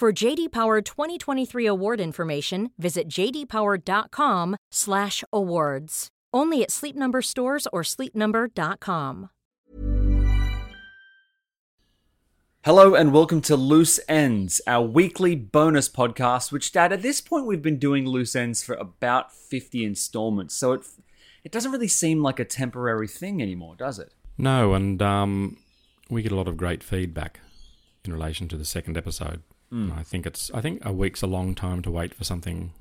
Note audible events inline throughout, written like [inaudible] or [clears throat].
For JD Power 2023 award information, visit jdpower.com/awards. Only at Sleep Number stores or sleepnumber.com. Hello and welcome to Loose Ends, our weekly bonus podcast. Which, Dad, at this point we've been doing loose ends for about fifty installments, so it it doesn't really seem like a temporary thing anymore, does it? No, and um, we get a lot of great feedback in relation to the second episode. And I think it's I think a week's a long time to wait for something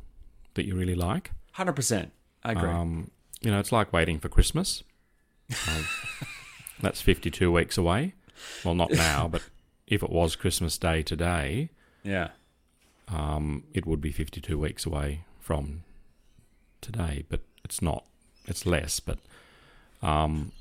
that you really like. Hundred percent, I agree. Um, you know, it's like waiting for Christmas. Uh, [laughs] that's fifty-two weeks away. Well, not now, but if it was Christmas Day today, yeah, um, it would be fifty-two weeks away from today. But it's not. It's less. But um,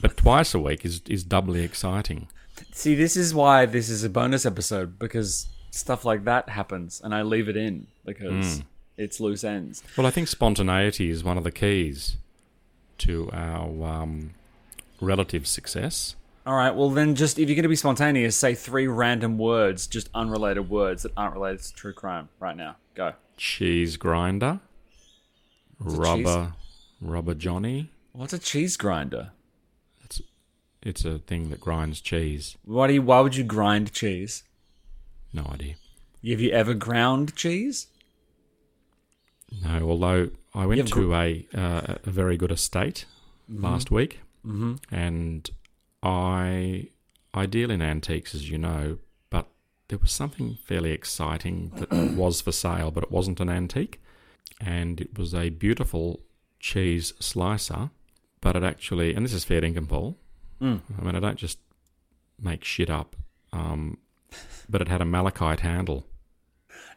but twice a week is is doubly exciting. See, this is why this is a bonus episode because stuff like that happens, and I leave it in because it's loose ends. Well, I think spontaneity is one of the keys to our um, relative success. All right, well then, just if you're going to be spontaneous, say three random words, just unrelated words that aren't related to true crime. Right now, go. Cheese grinder, rubber, rubber Johnny. What's a cheese grinder? It's a thing that grinds cheese. Why do you? Why would you grind cheese? No idea. Have you ever ground cheese? No, although I went You've to a uh, a very good estate last week, mm-hmm. and I I deal in antiques, as you know, but there was something fairly exciting that [coughs] was for sale, but it wasn't an antique, and it was a beautiful cheese slicer, but it actually, and this is fair dinkum, Paul. Mm. I mean, I don't just make shit up, um, but it had a malachite handle.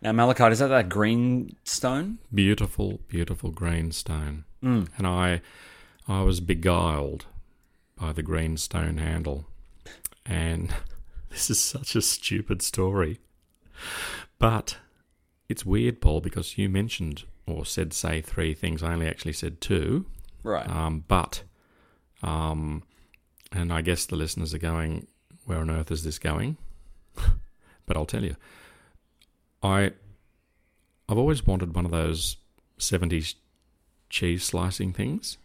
Now, malachite is that that green stone? beautiful, beautiful green stone. Mm. And I, I was beguiled by the green stone handle. And [laughs] this is such a stupid story, but it's weird, Paul, because you mentioned or said say three things. I only actually said two. Right. Um, but, um, and I guess the listeners are going, where on earth is this going? [laughs] but I'll tell you, I, I've always wanted one of those seventies cheese slicing things.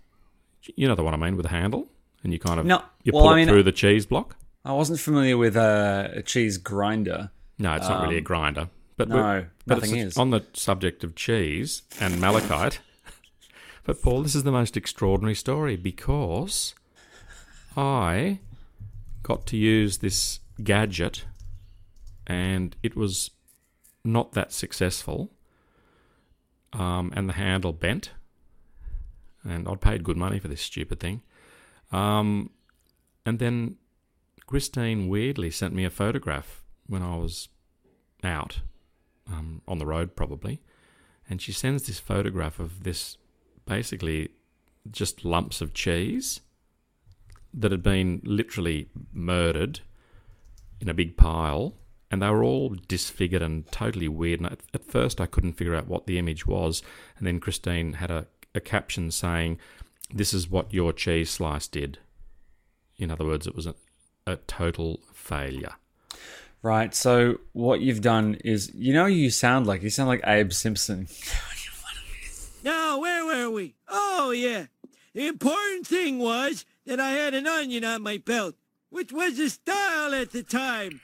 You know the one I mean with a handle, and you kind of No, you well, pull I it mean- through the cheese block. I wasn't familiar with uh, a cheese grinder. No, it's not really a Um, grinder. But no, but nothing is. on the subject of cheese and malachite. [laughs] but Paul, this is the most extraordinary story because I got to use this gadget, and it was not that successful. Um, and the handle bent, and I'd paid good money for this stupid thing. Um, and then Christine weirdly sent me a photograph when I was out um, on the road, probably, and she sends this photograph of this basically just lumps of cheese that had been literally murdered in a big pile, and they were all disfigured and totally weird. And at, at first, I couldn't figure out what the image was, and then Christine had a, a caption saying, "This is what your cheese slice did." In other words, it was a, a total failure. Right. So what you've done is, you know, you sound like you sound like Abe Simpson. [laughs] Now, where were we? Oh, yeah. The important thing was that I had an onion on my belt, which was the style at the time.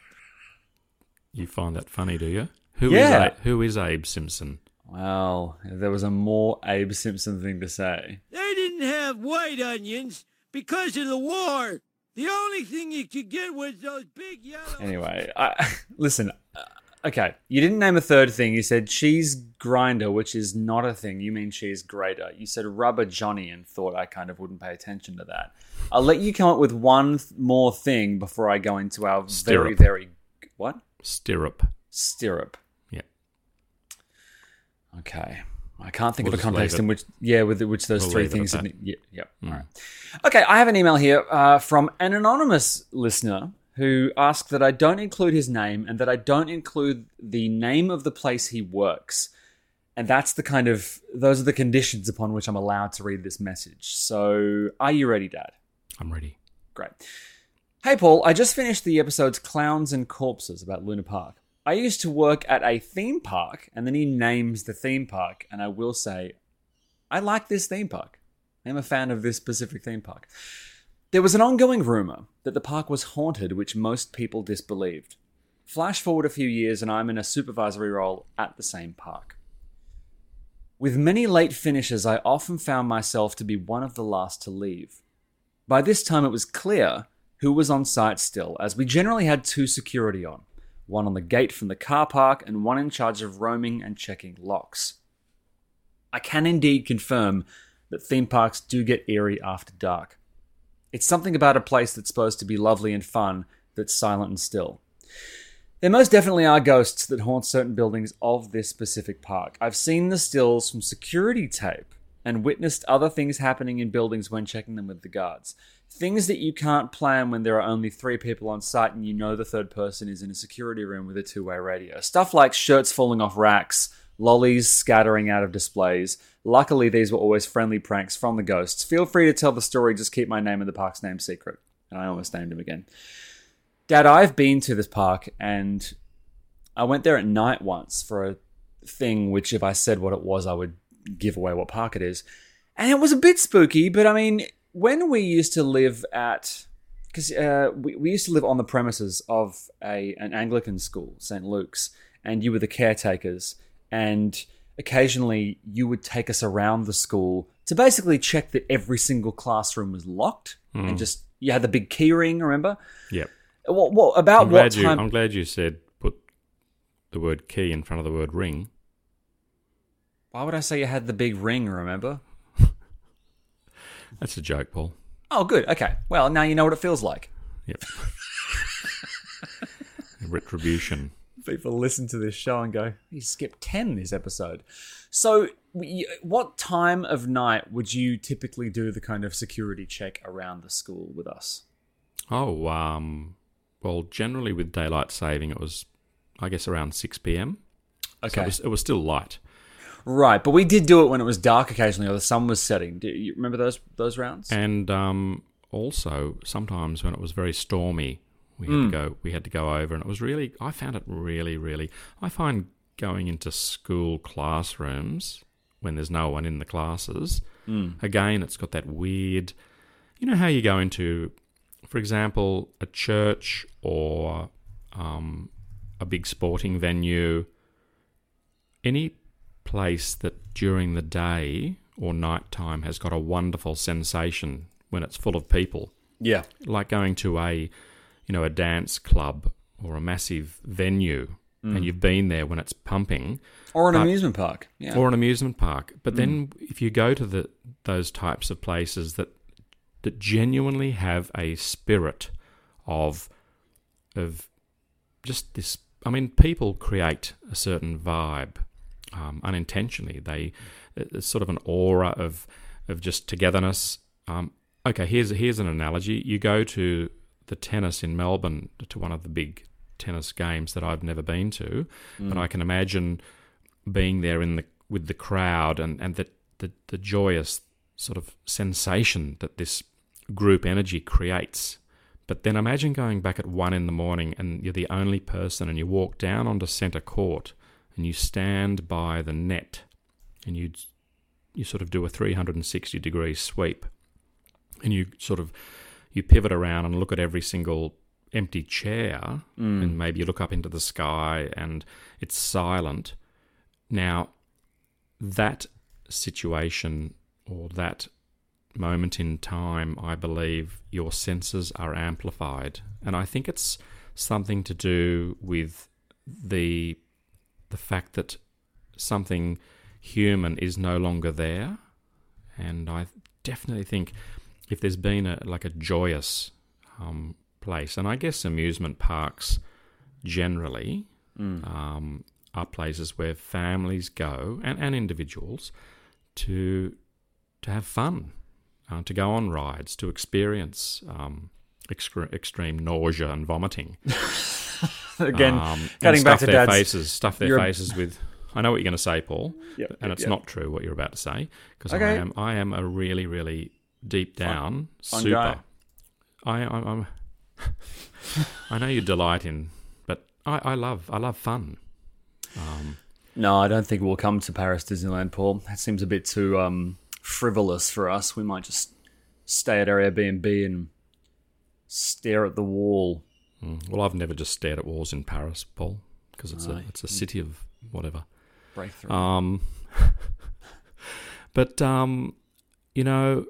You find that funny, do you? Who is Yeah. A- who is Abe Simpson? Well, there was a more Abe Simpson thing to say. They didn't have white onions because of the war. The only thing you could get was those big yellow. Anyway, I, [laughs] listen. Okay, you didn't name a third thing. You said cheese grinder, which is not a thing. You mean cheese grater. You said rubber Johnny and thought I kind of wouldn't pay attention to that. I'll let you come up with one th- more thing before I go into our very, Stirrup. very what Stirrup. stirrup. Yeah. Okay. I can't think We'll of a context in which, yeah, with which those We'll three leave it at things. yeah, yeah. All right. Okay, I have an email here uh, from an anonymous listener who asked that I don't include his name and that I don't include the name of the place he works. And that's the kind of those are the conditions upon which I'm allowed to read this message. So, are you ready, Dad? I'm ready. Great. Hey, Paul, I just finished the episodes Clowns and Corpses about Luna Park. I used to work at a theme park, and then he names the theme park, and I will say, I like this theme park. I'm a fan of this specific theme park. There was an ongoing rumor that the park was haunted, which most people disbelieved. Flash forward a few years, and I'm in a supervisory role at the same park. With many late finishes, I often found myself to be one of the last to leave. By this time, it was clear who was on site still, as we generally had two security on one on the gate from the car park and one in charge of roaming and checking locks. I can indeed confirm that theme parks do get eerie after dark. It's something about a place that's supposed to be lovely and fun that's silent and still. There most definitely are ghosts that haunt certain buildings of this specific park. I've seen the stills from security tape and witnessed other things happening in buildings when checking them with the guards. Things that you can't plan when there are only three people on site and you know the third person is in a security room with a two way radio. Stuff like shirts falling off racks, lollies scattering out of displays. Luckily, these were always friendly pranks from the ghosts. Feel free to tell the story, just keep my name and the park's name secret. And I almost named him again. Dad, I've been to this park and I went there at night once for a thing which, if I said what it was, I would give away what park it is. And it was a bit spooky, but I mean, when we used to live at, because uh, we, we used to live on the premises of a an Anglican school, St. Luke's, and you were the caretakers, and occasionally you would take us around the school to basically check that every single classroom was locked, and hmm. just you had the big key ring, remember? Yep. What, what about I'm what glad you. time? I'm glad you said put the word key in front of the word ring. Why would I say you had the big ring? Remember? That's a joke, Paul. Oh, good. Okay. Well, now you know what it feels like. Yep. [laughs] Retribution. People listen to this show and go, "He skipped ten this episode." So, what time of night would you typically do the kind of security check around the school with us? Oh, um, well, generally with daylight saving, it was, I guess, around six p.m. So Okay. it was, it was still light. Right, but we did do it when it was dark occasionally, or the sun was setting. Do you remember those those rounds? And um, also sometimes when it was very stormy, we had to go. We had to go over, and it was really. I found it really, really. I find going into school classrooms when there's no one in the classes. Again, it's got that weird. You know how you go into, for example, a church or um, a big sporting venue. Any place that during the day or night time has got a wonderful sensation when it's full of people yeah. like going to a you know a dance club or a massive venue and you've been there when it's pumping. Or an But- amusement park. Yeah. or an amusement park. But then if you go to the those types of places that that genuinely have a spirit of of just this I mean people create a certain vibe um, unintentionally. They it's sort of an aura of of just togetherness. Um, okay here's here's an analogy. You go to the tennis in Melbourne to one of the big tennis games that I've never been to but mm. I can imagine being there in the with the crowd and and the, the the joyous sort of sensation that this group energy creates. But then imagine going back at one in the morning and you're the only person and you walk down onto centre court and you stand by the net and you you sort of do a 360 degree sweep and you sort of you pivot around and look at every single empty chair, mm. and maybe you look up into the sky and it's silent. Now, that situation or that moment in time, I believe your senses are amplified, and I think it's something to do with the the fact that something human is no longer there, and I definitely think if there's been a like a joyous um, place, and I guess amusement parks generally um, are places where families go and, and individuals to to have fun, uh, to go on rides, to experience um, extre- extreme nausea and vomiting. [laughs] Again, um, and cutting back stuff to their Dad's. faces, stuff their faces with. I know what you're going to say, Paul, Yep, and yep, it's yep. not true what you're about to say because I am I am a really really deep down super. I I'm, I'm [laughs] I know you delight in, but I, I love I love fun. Um, No, I don't think we'll come to Paris Disneyland, Paul. That seems a bit too um, frivolous for us. We might just stay at our Airbnb and stare at the wall. mm, well, I've never just stared at walls in Paris, Paul, because it's a it's a city of whatever. Breakthrough. Um, [laughs] but um, you know,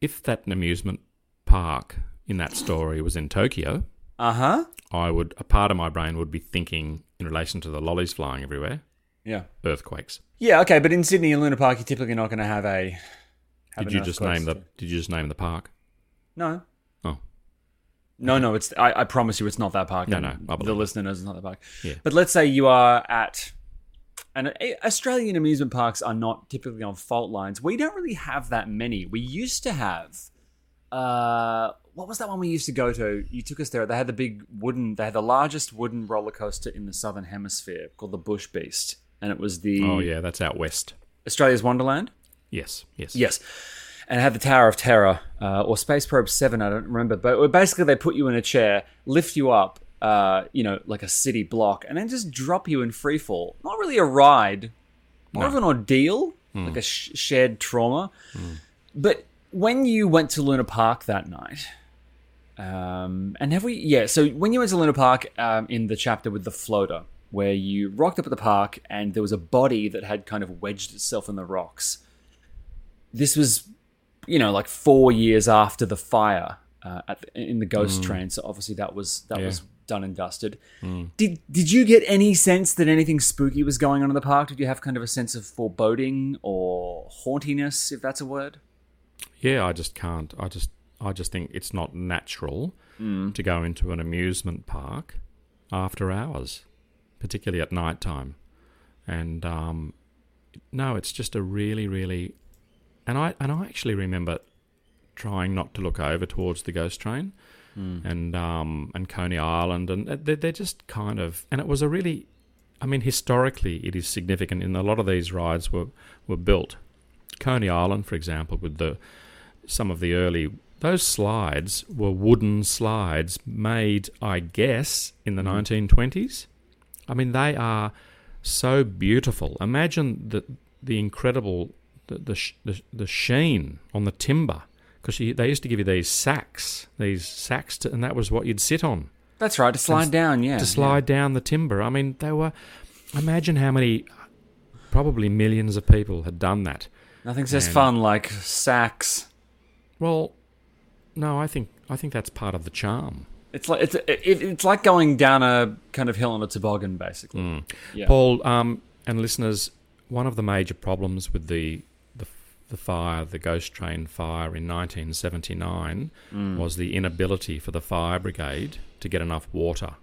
if that amusement park in that story was in Tokyo, Uh huh. I would a part of my brain would be thinking in relation to the lollies flying everywhere, Yeah. earthquakes. Yeah. Okay, but in Sydney and Luna Park, you're typically not going to have a. have Did you just name the. Did you just name the park? No. Oh, No, no, it's. I, I promise you, it's not that park. No, no, the listener knows it's not that park. Yeah. But let's say you are at, and Australian amusement parks are not typically on fault lines. We don't really have that many. We used to have. Uh, what was that one we used to go to? You took us there. They had the big wooden. They had the largest wooden roller coaster in the southern hemisphere called the Bush Beast, and it was the oh yeah, that's out west. Australia's Wonderland. Yes, yes, Yes. And had the Tower of Terror, uh, or Space Probe 7, I don't remember. But basically, they put you in a chair, lift you up, uh, you know, like a city block, and then just drop you in free fall. Not really a ride, more of an ordeal, like a sh- shared trauma. But when you went to Luna Park that night, um, and have we? Yeah. So when you went to Luna Park um, in the chapter with the floater, where you rocked up at the park and there was a body that had kind of wedged itself in the rocks. This was, you know, like four years after the fire uh, at the, in the ghost train. So obviously that was that Yeah. was done and dusted. Did Did you get any sense that anything spooky was going on in the park? Did you have kind of a sense of foreboding or hauntiness, if that's a word? Yeah, I just can't. I just I just think it's not natural to go into an amusement park after hours, particularly at night time. And um, no, it's just a really, really, and I and I actually remember trying not to look over towards the ghost train and um, and Coney Island, and they're, they're just kind of, and it was a really, I mean, historically it is significant. In a lot of these rides were were built. Coney Island, for example, with the some of the early those slides were wooden slides made, I guess, in the 1920s. I mean, they are so beautiful. Imagine the the incredible the the, sh- the, the sheen on the timber because they used to give you these sacks, these sacks, to, and that was what you'd sit on That's right. To slide down, yeah. to slide down the timber. I mean, they were. Imagine how many, probably millions of people had done that. yeah. Nothing says And- fun like sacks. Well, no, I think I think that's part of the charm. It's like it's it, it's like going down a kind of hill on a toboggan, basically. Yeah. Paul um, and listeners, one of the major problems with the the, fire, the Ghost Train fire in 1979, mm. was the inability for the fire brigade to get enough water.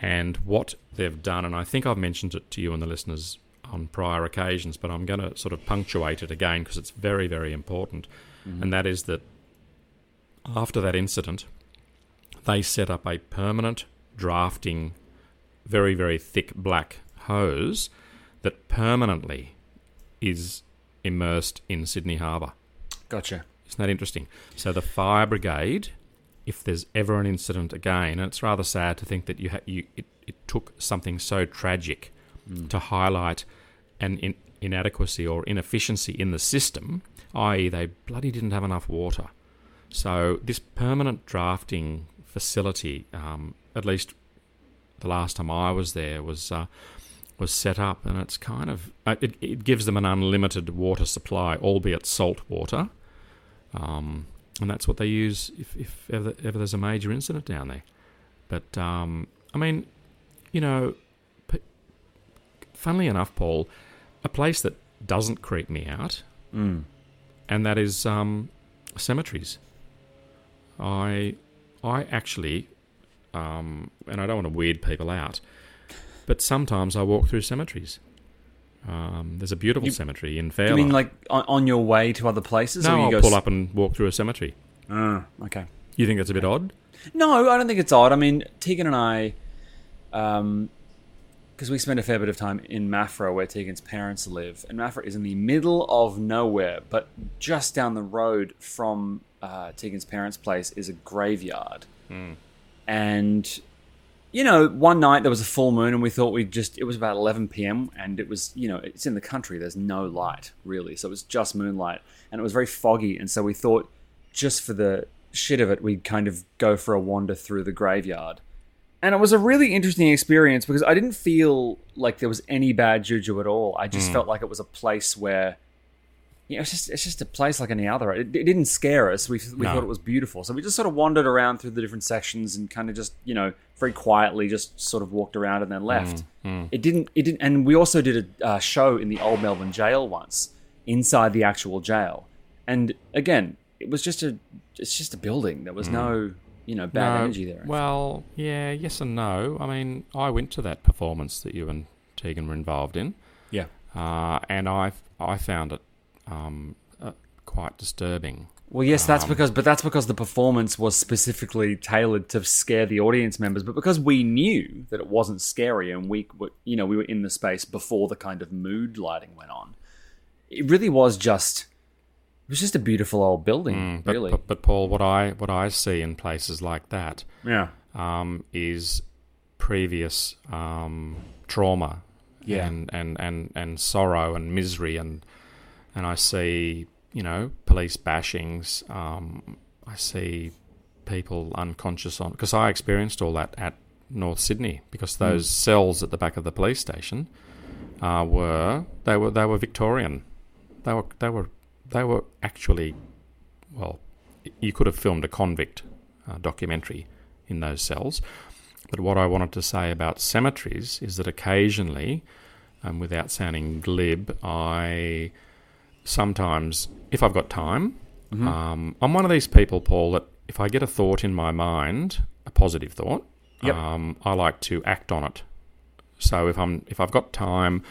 And what they've done, and I think I've mentioned it to you and the listeners on prior occasions, but I'm going to sort of punctuate it again because it's very, very important. Mm-hmm. And that is that after that incident, they set up a permanent drafting, very, very thick black hose that permanently is immersed in Sydney Harbour. Gotcha. Isn't that interesting? So the fire brigade, if there's ever an incident again, and it's rather sad to think that you ha- you it, it took something so tragic to highlight an in- inadequacy or inefficiency in the system, i.e., they bloody didn't have enough water. So this permanent drafting facility, um, at least the last time I was there, was uh, was set up, and it's kind of uh, it, it gives them an unlimited water supply, albeit salt water, um, and that's what they use if, if ever, ever there's a major incident down there. But um, I mean, you know, funnily enough, Paul, a place that doesn't creep me out, Mm. and that is um, cemeteries. I I actually, um, and I don't want to weird people out, but sometimes I walk through cemeteries. Um, there's a beautiful You- cemetery in You Fairlight. mean like on, on your way to other places? or no, you I'll go pull s- up and walk through a cemetery. Ah, okay. You think that's a bit odd? No, I don't think it's odd. I mean, Tegan and I, um, because we spend a fair bit of time in Maffra, where Tegan's parents live, and Maffra is in the middle of nowhere, but just down the road from uh, Tegan's parents' place is a graveyard, and you know, one night there was a full moon, and we thought we'd just. It was about 11 p.m., and it was, you know, it's in the country. There's no light really, so it was just moonlight, and it was very foggy, and so we thought, just for the shit of it, we'd kind of go for a wander through the graveyard. And it was a really interesting experience because I didn't feel like there was any bad juju at all. I just hmm. felt like it was a place where, you know, it's just it's just a place like any other. It, it didn't scare us. We we No. thought it was beautiful, so we just sort of wandered around through the different sections and kind of just you know very quietly just sort of walked around and then left. It didn't it didn't, and we also did a uh, show in the old Melbourne jail once inside the actual jail, and again it was just a it's just a building. There was no you know bad No, energy there. Well, yeah, yes and no. I mean, I went to that performance that you and Tegan were involved in, yeah. uh, and I I found it um, uh, quite disturbing. Well, yes, that's Um, because, but that's because the performance was specifically tailored to scare the audience members. But because we knew that it wasn't scary, and we, were, you know, we were in the space before the kind of mood lighting went on, it really was just, it was just a beautiful old building, Mm, But, really. but, but Paul, what I what I see in places like that yeah, um, is previous um, trauma Yeah. and, and, and, and sorrow and misery and and I see you know police bashings. Um, I see people unconscious on because I experienced all that at North Sydney because those cells at the back of the police station uh, were they were they were Victorian. They were they were they were actually well, you could have filmed a convict uh, documentary in those cells. But what I wanted to say about cemeteries is that occasionally, um, without sounding glib, I sometimes, if I've got time, um, I'm one of these people, Paul, that if I get a thought in my mind, a positive thought, Yep. um, I like to act on it. So if I'm if I've got time,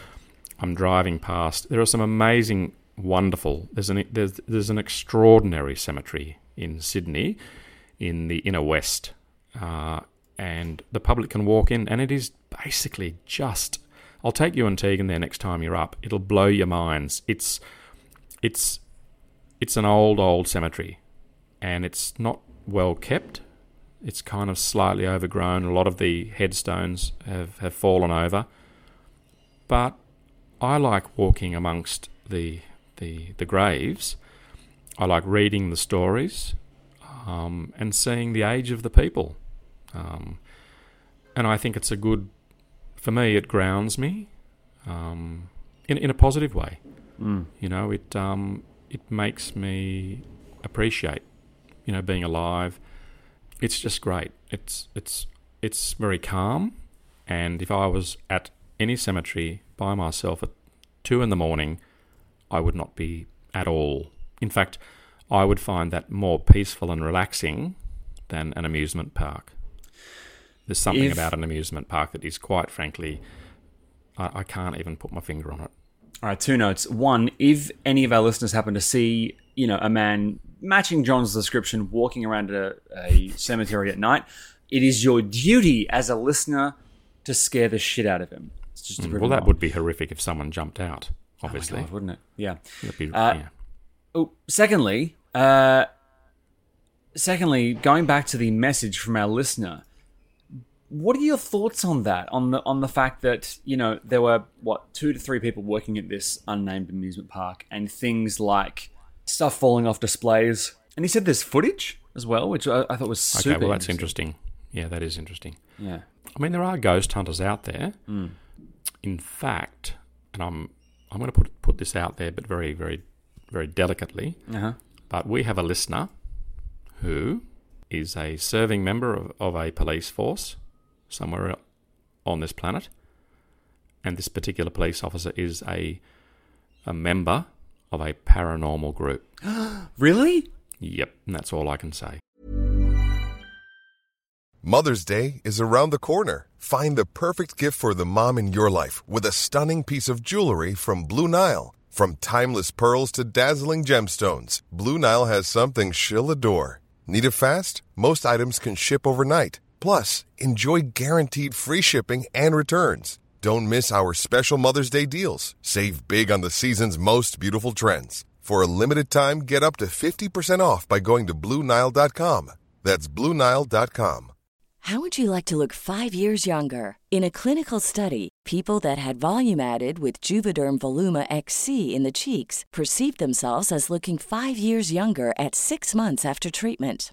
I'm driving past. There are some amazing, wonderful. There's an there's there's an extraordinary cemetery in Sydney, in the inner west, uh, and the public can walk in, and it is basically just. I'll take you and Tegan there next time you're up. It'll blow your minds. It's it's it's an old old cemetery, and it's not well kept. It's kind of slightly overgrown. A lot of the headstones have, have fallen over. But I like walking amongst the the, the graves. I like reading the stories um, and seeing the age of the people. Um, and I think it's a good, for me, it grounds me um, in, in a positive way. Mm. You know, it um, it makes me appreciate, you know, being alive. It's just great. It's it's it's very calm. And if I was at any cemetery by myself at two in the morning, I would not be at all. In fact, I would find that more peaceful and relaxing than an amusement park. There's something If- about an amusement park that is quite frankly, I, I can't even put my finger on it. All right, two notes. One, if any of our listeners happen to see, you know, a man matching John's description walking around a, a cemetery at night, it is your duty as a listener to scare the shit out of him. It's just prove Well, that would be horrific if someone jumped out. Oh Obviously, God, wouldn't it? Yeah. Be- Uh, yeah. Oh, secondly, uh, secondly, going back to the message from our listener, what are your thoughts on that? On the on the fact that you know there were what two to three people working at this unnamed amusement park, and things like stuff falling off displays. And he said there's footage. as well, which I, I thought was super. Okay, well, that's interesting. Yeah, that is interesting. Yeah. I mean, there are ghost hunters out there. Hmm. In fact, and I'm I'm going to put put this out there, but very, very, very delicately. Uh huh. But we have a listener who is a serving member of, of a police force somewhere on this planet, and this particular police officer is a a member of a paranormal group. [gasps] Really? Yep, and that's all I can say. Mother's Day is around the corner. Find the perfect gift for the mom in your life with a stunning piece of jewelry from Blue Nile. From timeless pearls to dazzling gemstones, Blue Nile has something she'll adore. Need it fast? Most items can ship overnight. Plus, enjoy guaranteed free shipping and returns. Don't miss our special Mother's Day deals. Save big on the season's most beautiful trends. For a limited time, get up to 50% off by going to BlueNile.com. That's BlueNile.com. How would you like to look five years younger? In a clinical study, people that had volume added with Juvederm Voluma XC in the cheeks perceived themselves as looking five years younger at six months after treatment.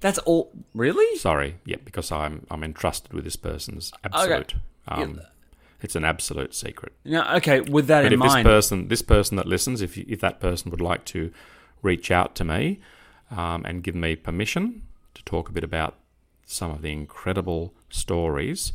That's all. Really? Sorry, yeah, because I'm I'm entrusted with this person's absolute. Um, It's an absolute secret. Now, okay. With that But in if this person, this person that listens, if if that person would like to reach out to me um, and give me permission to talk a bit about some of the incredible stories,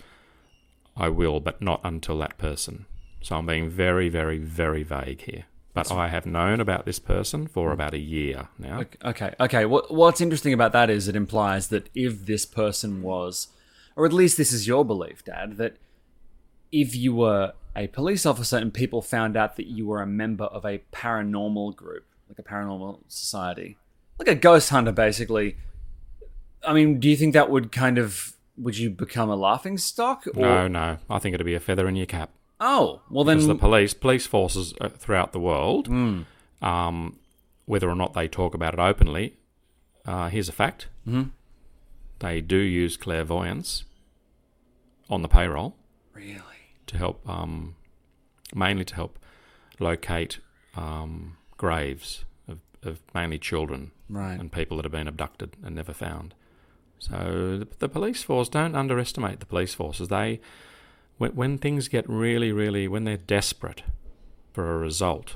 I will, but not until that person. So I'm being very, very, very vague here. But I have known about this person for hmm. about a year now. Okay, okay. What what's interesting about that is it implies that if this person was, or at least this is your belief, Dad, that if you were a police officer and people found out that you were a member of a paranormal group, like a paranormal society, like a ghost hunter, basically. I mean, do you think that would kind of would you become a laughing stock? Or, No, no. I think it'd be a feather in your cap. Oh, well then. because the police police forces uh, throughout the world, um, whether or not they talk about it openly, uh, here's a fact: Mhm. they do use clairvoyance on the payroll really? to help, um, mainly to help locate um, graves of, of mainly children Right. and people that have been abducted and never found. So the, the police force don't underestimate the police forces. They when, when things get really, really when they're desperate for a result,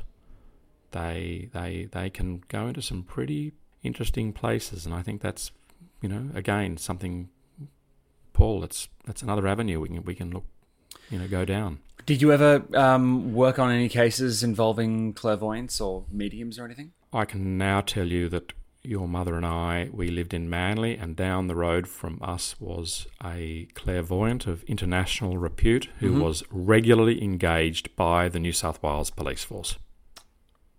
they they they can go into some pretty interesting places, and I think that's you know again something. Paul, that's that's another avenue we can we can look, you know, go down. Did you ever um, work on any cases involving clairvoyance or mediums or anything? I can now tell you that your mother and I, we lived in Manly, and down the road from us was a clairvoyant of international repute who Mhm. was regularly engaged by the New South Wales Police Force.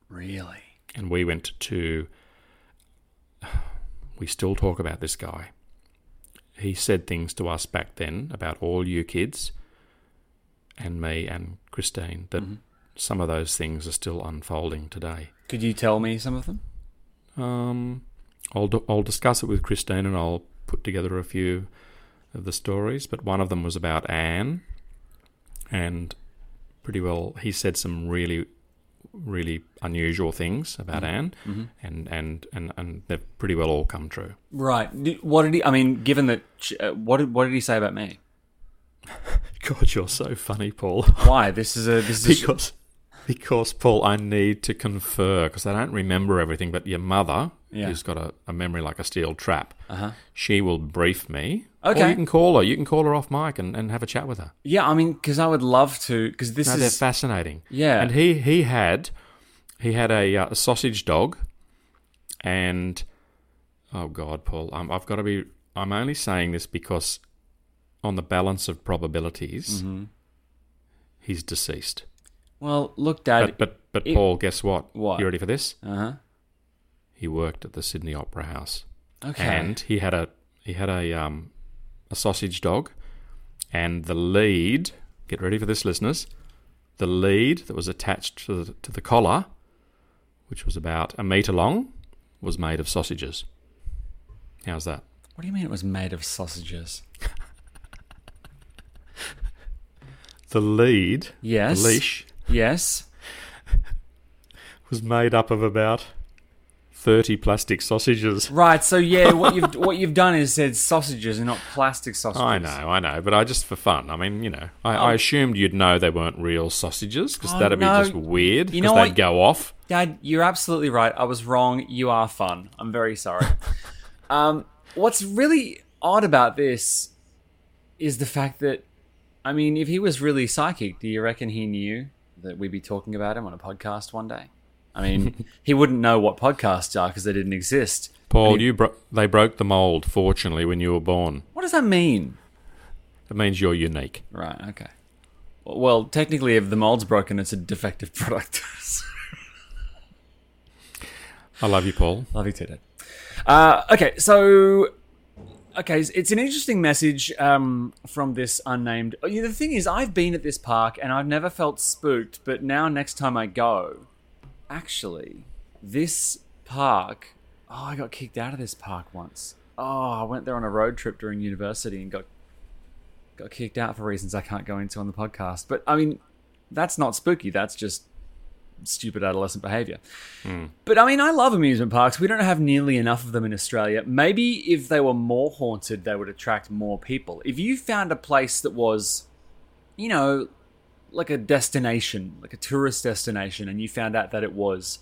Really? And we went to. [sighs] We still talk about this guy. He said things to us back then about all you kids and me and Christine that Mhm. some of those things are still unfolding today. Could you tell me some of them? Um, I'll d- I'll discuss it with Christine and I'll put together a few of the stories. But one of them was about Anne, and pretty well he said some really really unusual things about Anne, and, and and and they've pretty well all come true. Right. What did he? I mean, given that, uh, what did what did he say about me? [laughs] God, you're so funny, Paul. Why? This is a this is a, [laughs] because because Paul, I need to confer because I don't remember everything. But your mother, Yeah. who's got a, a memory like a steel trap, uh-huh. she will brief me. Okay. Or you can call her. You can call her off mic and, and have a chat with her. yeah. I mean, because I would love to. Because this No, they're is fascinating. Yeah. and he he had he had a, uh, a sausage dog, and oh God, Paul, um, I've got to be. I'm only saying this because on the balance of probabilities, Mm-hmm. he's deceased. Well. Look, Dad. But but but it- Paul, guess what? What? You ready for this? uh huh. He worked at the Sydney Opera House, Okay. and he had a he had a um a sausage dog, and the lead. Get ready for this, listeners. The lead that was attached to the, to the collar, which was about a metre long, was made of sausages. How's that? what do you mean it was made of sausages? [laughs] The lead, Yes. the leash, Yes. was made up of about thirty plastic sausages. Right. So yeah, [laughs] what you've what you've done is said sausages and not plastic sausages. I know, I know, but I just for fun. I mean, you know, I, I assumed you'd know they weren't real sausages because Oh, that'd be just weird. You know they'd what? go off. Dad, you're absolutely right. I was wrong. You are fun. I'm very sorry. [laughs] um, what's really odd about this is the fact that, I mean, if he was really psychic, do you reckon he knew that we'd be talking about him on a podcast one day? I mean, [laughs] he wouldn't know what podcasts are because they didn't exist. Paul, he- you bro- they broke the mold. Fortunately, when you were born, What does that mean? it means you're unique. Right. Okay. Well, technically, if the mold's broken, it's a defective [laughs] product. I love you, Paul. Love you too, Dad. Uh, okay, so okay, it's an interesting message um, from this unnamed. The thing is, I've been at this park and I've never felt spooked, but now next time I go, actually, this park. Oh, I got kicked out of this park once. Oh, I went there on a road trip during university and got got kicked out for reasons I can't go into on the podcast. But I mean, that's not spooky. That's just stupid adolescent behavior. Hmm. But I mean, I love amusement parks. We don't have nearly enough of them in Australia. Maybe if they were more haunted, they would attract more people. If you found a place that was, you know, like a destination, like a tourist destination, and you found out that it was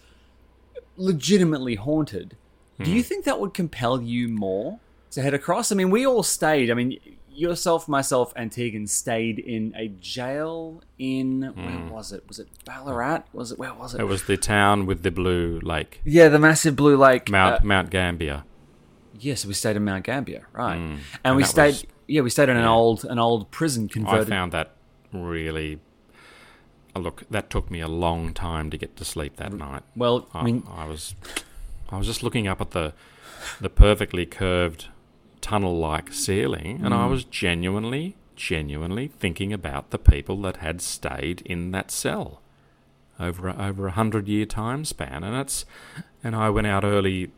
legitimately haunted, do hmm. you think that would compel you more to head across? I mean, we all stayed. I mean, yourself, myself, and Tegan stayed in a jail in where was it? Was it Ballarat? Was it where was it? It was the town with the blue lake, Yeah, the massive blue lake. Mount uh, Mount Gambier. yes, we stayed in Mount Gambier, right? Mm. And, And we stayed. was- yeah, we stayed in an yeah. old an old prison I found that really. uh, Look, that took me a long time to get to sleep that night. well, I, I mean, I was, I was just looking up at the, the perfectly curved tunnel-like ceiling, and I Mm. was genuinely, genuinely thinking about the people that had stayed in that cell over a, over a hundred-year time span, and it's, and I went out early,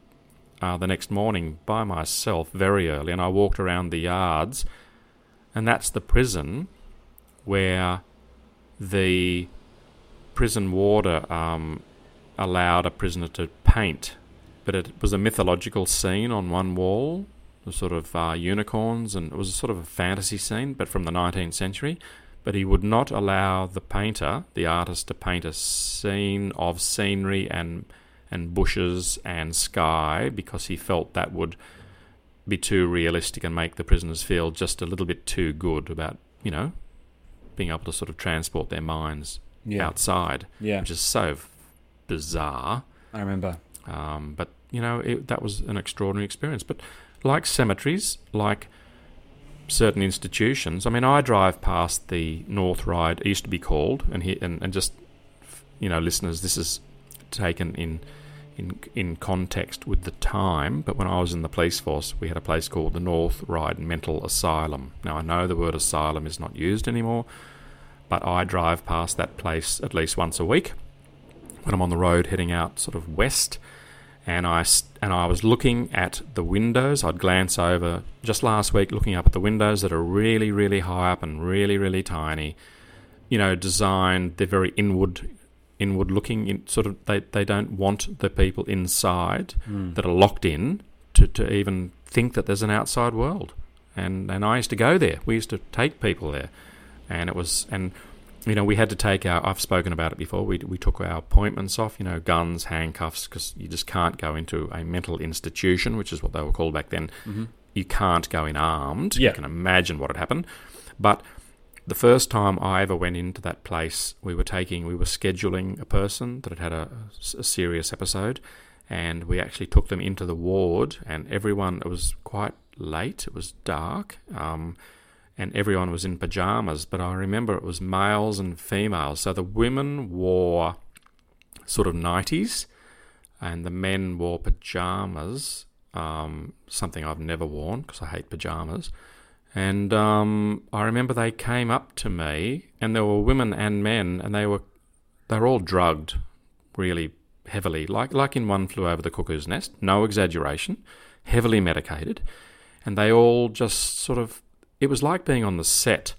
uh, the next morning by myself, very early, and I walked around the yards, and that's the prison where the prison warder um, allowed a prisoner to paint, but it was a mythological scene on one wall, the sort of uh, unicorns, and it was a sort of a fantasy scene, but from the 19th century. But he would not allow the painter, the artist, to paint a scene of scenery and and bushes and sky because he felt that would be too realistic and make the prisoners feel just a little bit too good about you know being able to sort of transport their minds Yeah. outside, Yeah. which is so bizarre. I remember. Um, but you know, it, that was an extraordinary experience. But like cemeteries, like certain institutions, I mean, I drive past the North Ryde, it used to be called, and and, and just you know, listeners, this is taken in. In, in context with the time, but when I was in the police force, we had a place called the North Ryde Mental Asylum. Now, I know the word asylum is not used anymore, but I drive past that place at least once a week when I'm on the road heading out sort of west, and I and I was looking at the windows. I'd glance over just last week, looking up at the windows that are really, really high up and really, really tiny. You know, designed. They're very inward inward looking. In, sort of, they they don't want the people inside hmm. that are locked in to, to even think that there's an outside world. And and I used to go there. We used to take people there, and it was and you know we had to take our. I've spoken about it before. We we took our appointments off. You know, guns, handcuffs, because you just can't go into a mental institution, which is what they were called back then. You can't go in armed. Yeah. You can imagine what had happened, but the first time I ever went into that place, we were taking, we were scheduling a person that had had a, a serious episode, and we actually took them into the ward, and everyone, it was quite late, it was dark, um, and everyone was in pajamas, but I remember it was males and females. So the women wore sort of nighties, and the men wore pajamas, um, something I've never worn because I hate pajamas. And um, I remember they came up to me, and there were women and men, and they were they were all drugged, really heavily, like like in One Flew Over the Cuckoo's Nest. No exaggeration, heavily medicated, and they all just sort of. It was like being on the set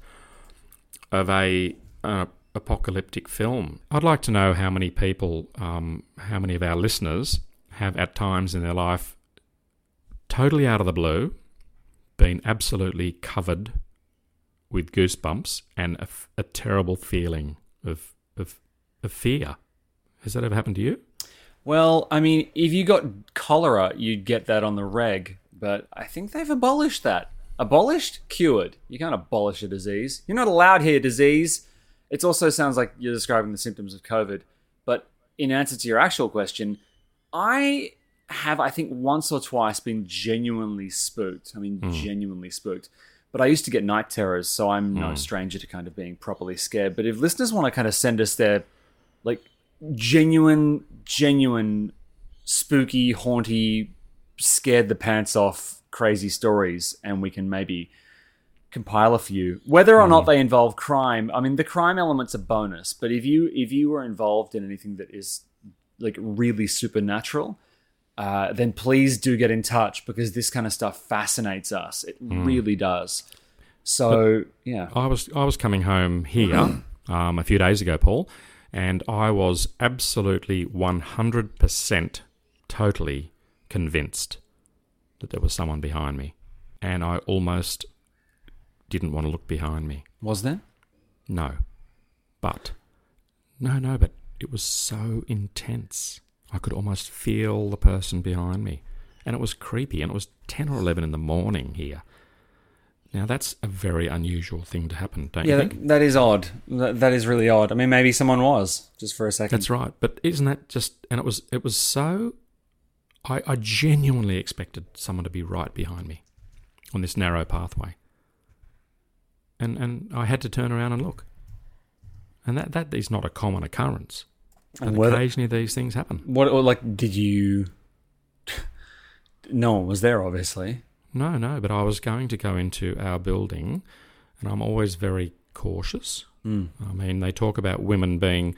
of a uh, apocalyptic film. I'd like to know how many people, um, how many of our listeners have at times in their life, totally out of the blue, been absolutely covered with goosebumps and a, a terrible feeling of, of of fear. Has that ever happened to you? Well, I mean, if you got cholera, you'd get that on the reg, but I think they've abolished that. Abolished? Cured. You can't abolish a disease. You're not allowed here, disease. It also sounds like you're describing the symptoms of COVID. But in answer to your actual question, I have, I think, once or twice been genuinely spooked. I mean, hmm. genuinely spooked. But I used to get night terrors, so I'm no hmm. stranger to kind of being properly scared. But if listeners want to kind of send us their like genuine, genuine, spooky, haunty, scared the pants off crazy stories, and we can maybe compile a few. Whether or not they involve crime, I mean, the crime element's a bonus. But if you if you were involved in anything that is like really supernatural, uh, then please do get in touch because this kind of stuff fascinates us. It really does. So yeah, I was I was coming home here [clears throat] um, a few days ago, Paul, and I was absolutely one hundred percent, totally convinced that there was someone behind me, and I almost didn't want to look behind me. was there? No, but no, no, but it was so intense. I could almost feel the person behind me, and it was creepy. And it was ten or eleven in the morning here. Now that's a very unusual thing to happen, don't Yeah, you think? that, that is odd. That, that is really odd. I mean, maybe someone was just for a second. That's right. But isn't that just? And it was. It was so. I, I genuinely expected someone to be right behind me, on this narrow pathway. And and I had to turn around and look. And that that is not a common occurrence. And occasionally these things happen. What or like did you? no one was there, obviously. No, no. But I was going to go into our building, and I'm always very cautious. Hmm. I mean, they talk about women being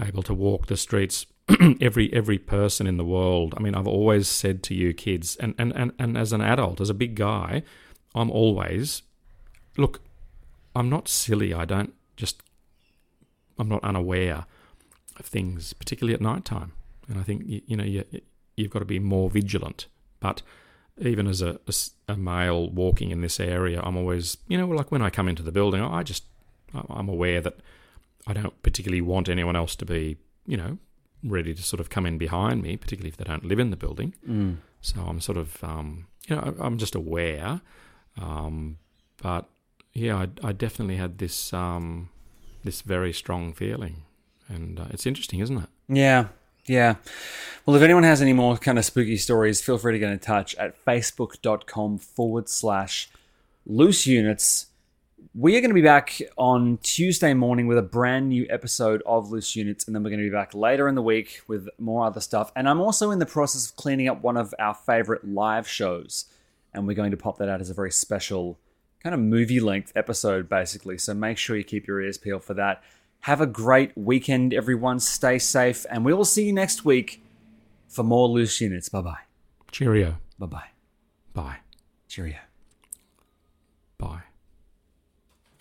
able to walk the streets. [clears throat] every every person in the world. I mean, I've always said to you kids, and, and, and, and as an adult, as a big guy, I'm always look. I'm not silly. I don't just. I'm not unaware of things, particularly at night time. And I think you, you know you, you've got to be more vigilant. But even as a a male walking in this area, I'm always you know like when I come into the building, I just I'm aware that I don't particularly want anyone else to be you know ready to sort of come in behind me, particularly if they don't live in the building. Mm. So I'm sort of, um, you know, I'm just aware. Um, but yeah, I, I definitely had this um, this very strong feeling, and uh, it's interesting, isn't it? Yeah, yeah. Well, if anyone has any more kind of spooky stories, feel free to get in touch at facebook.com forward slash loose units. We are going to be back on Tuesday morning with a brand new episode of Loose Units, and then we're going to be back later in the week with more other stuff. And I'm also in the process of cleaning up one of our favorite live shows, and we're going to pop that out as a very special kind of movie length episode, basically. So make sure you keep your ears peeled for that. Have a great weekend, everyone. Stay safe, and we will see you next week for more Loose Units. Bye bye. Cheerio. Bye bye. Bye. Cheerio.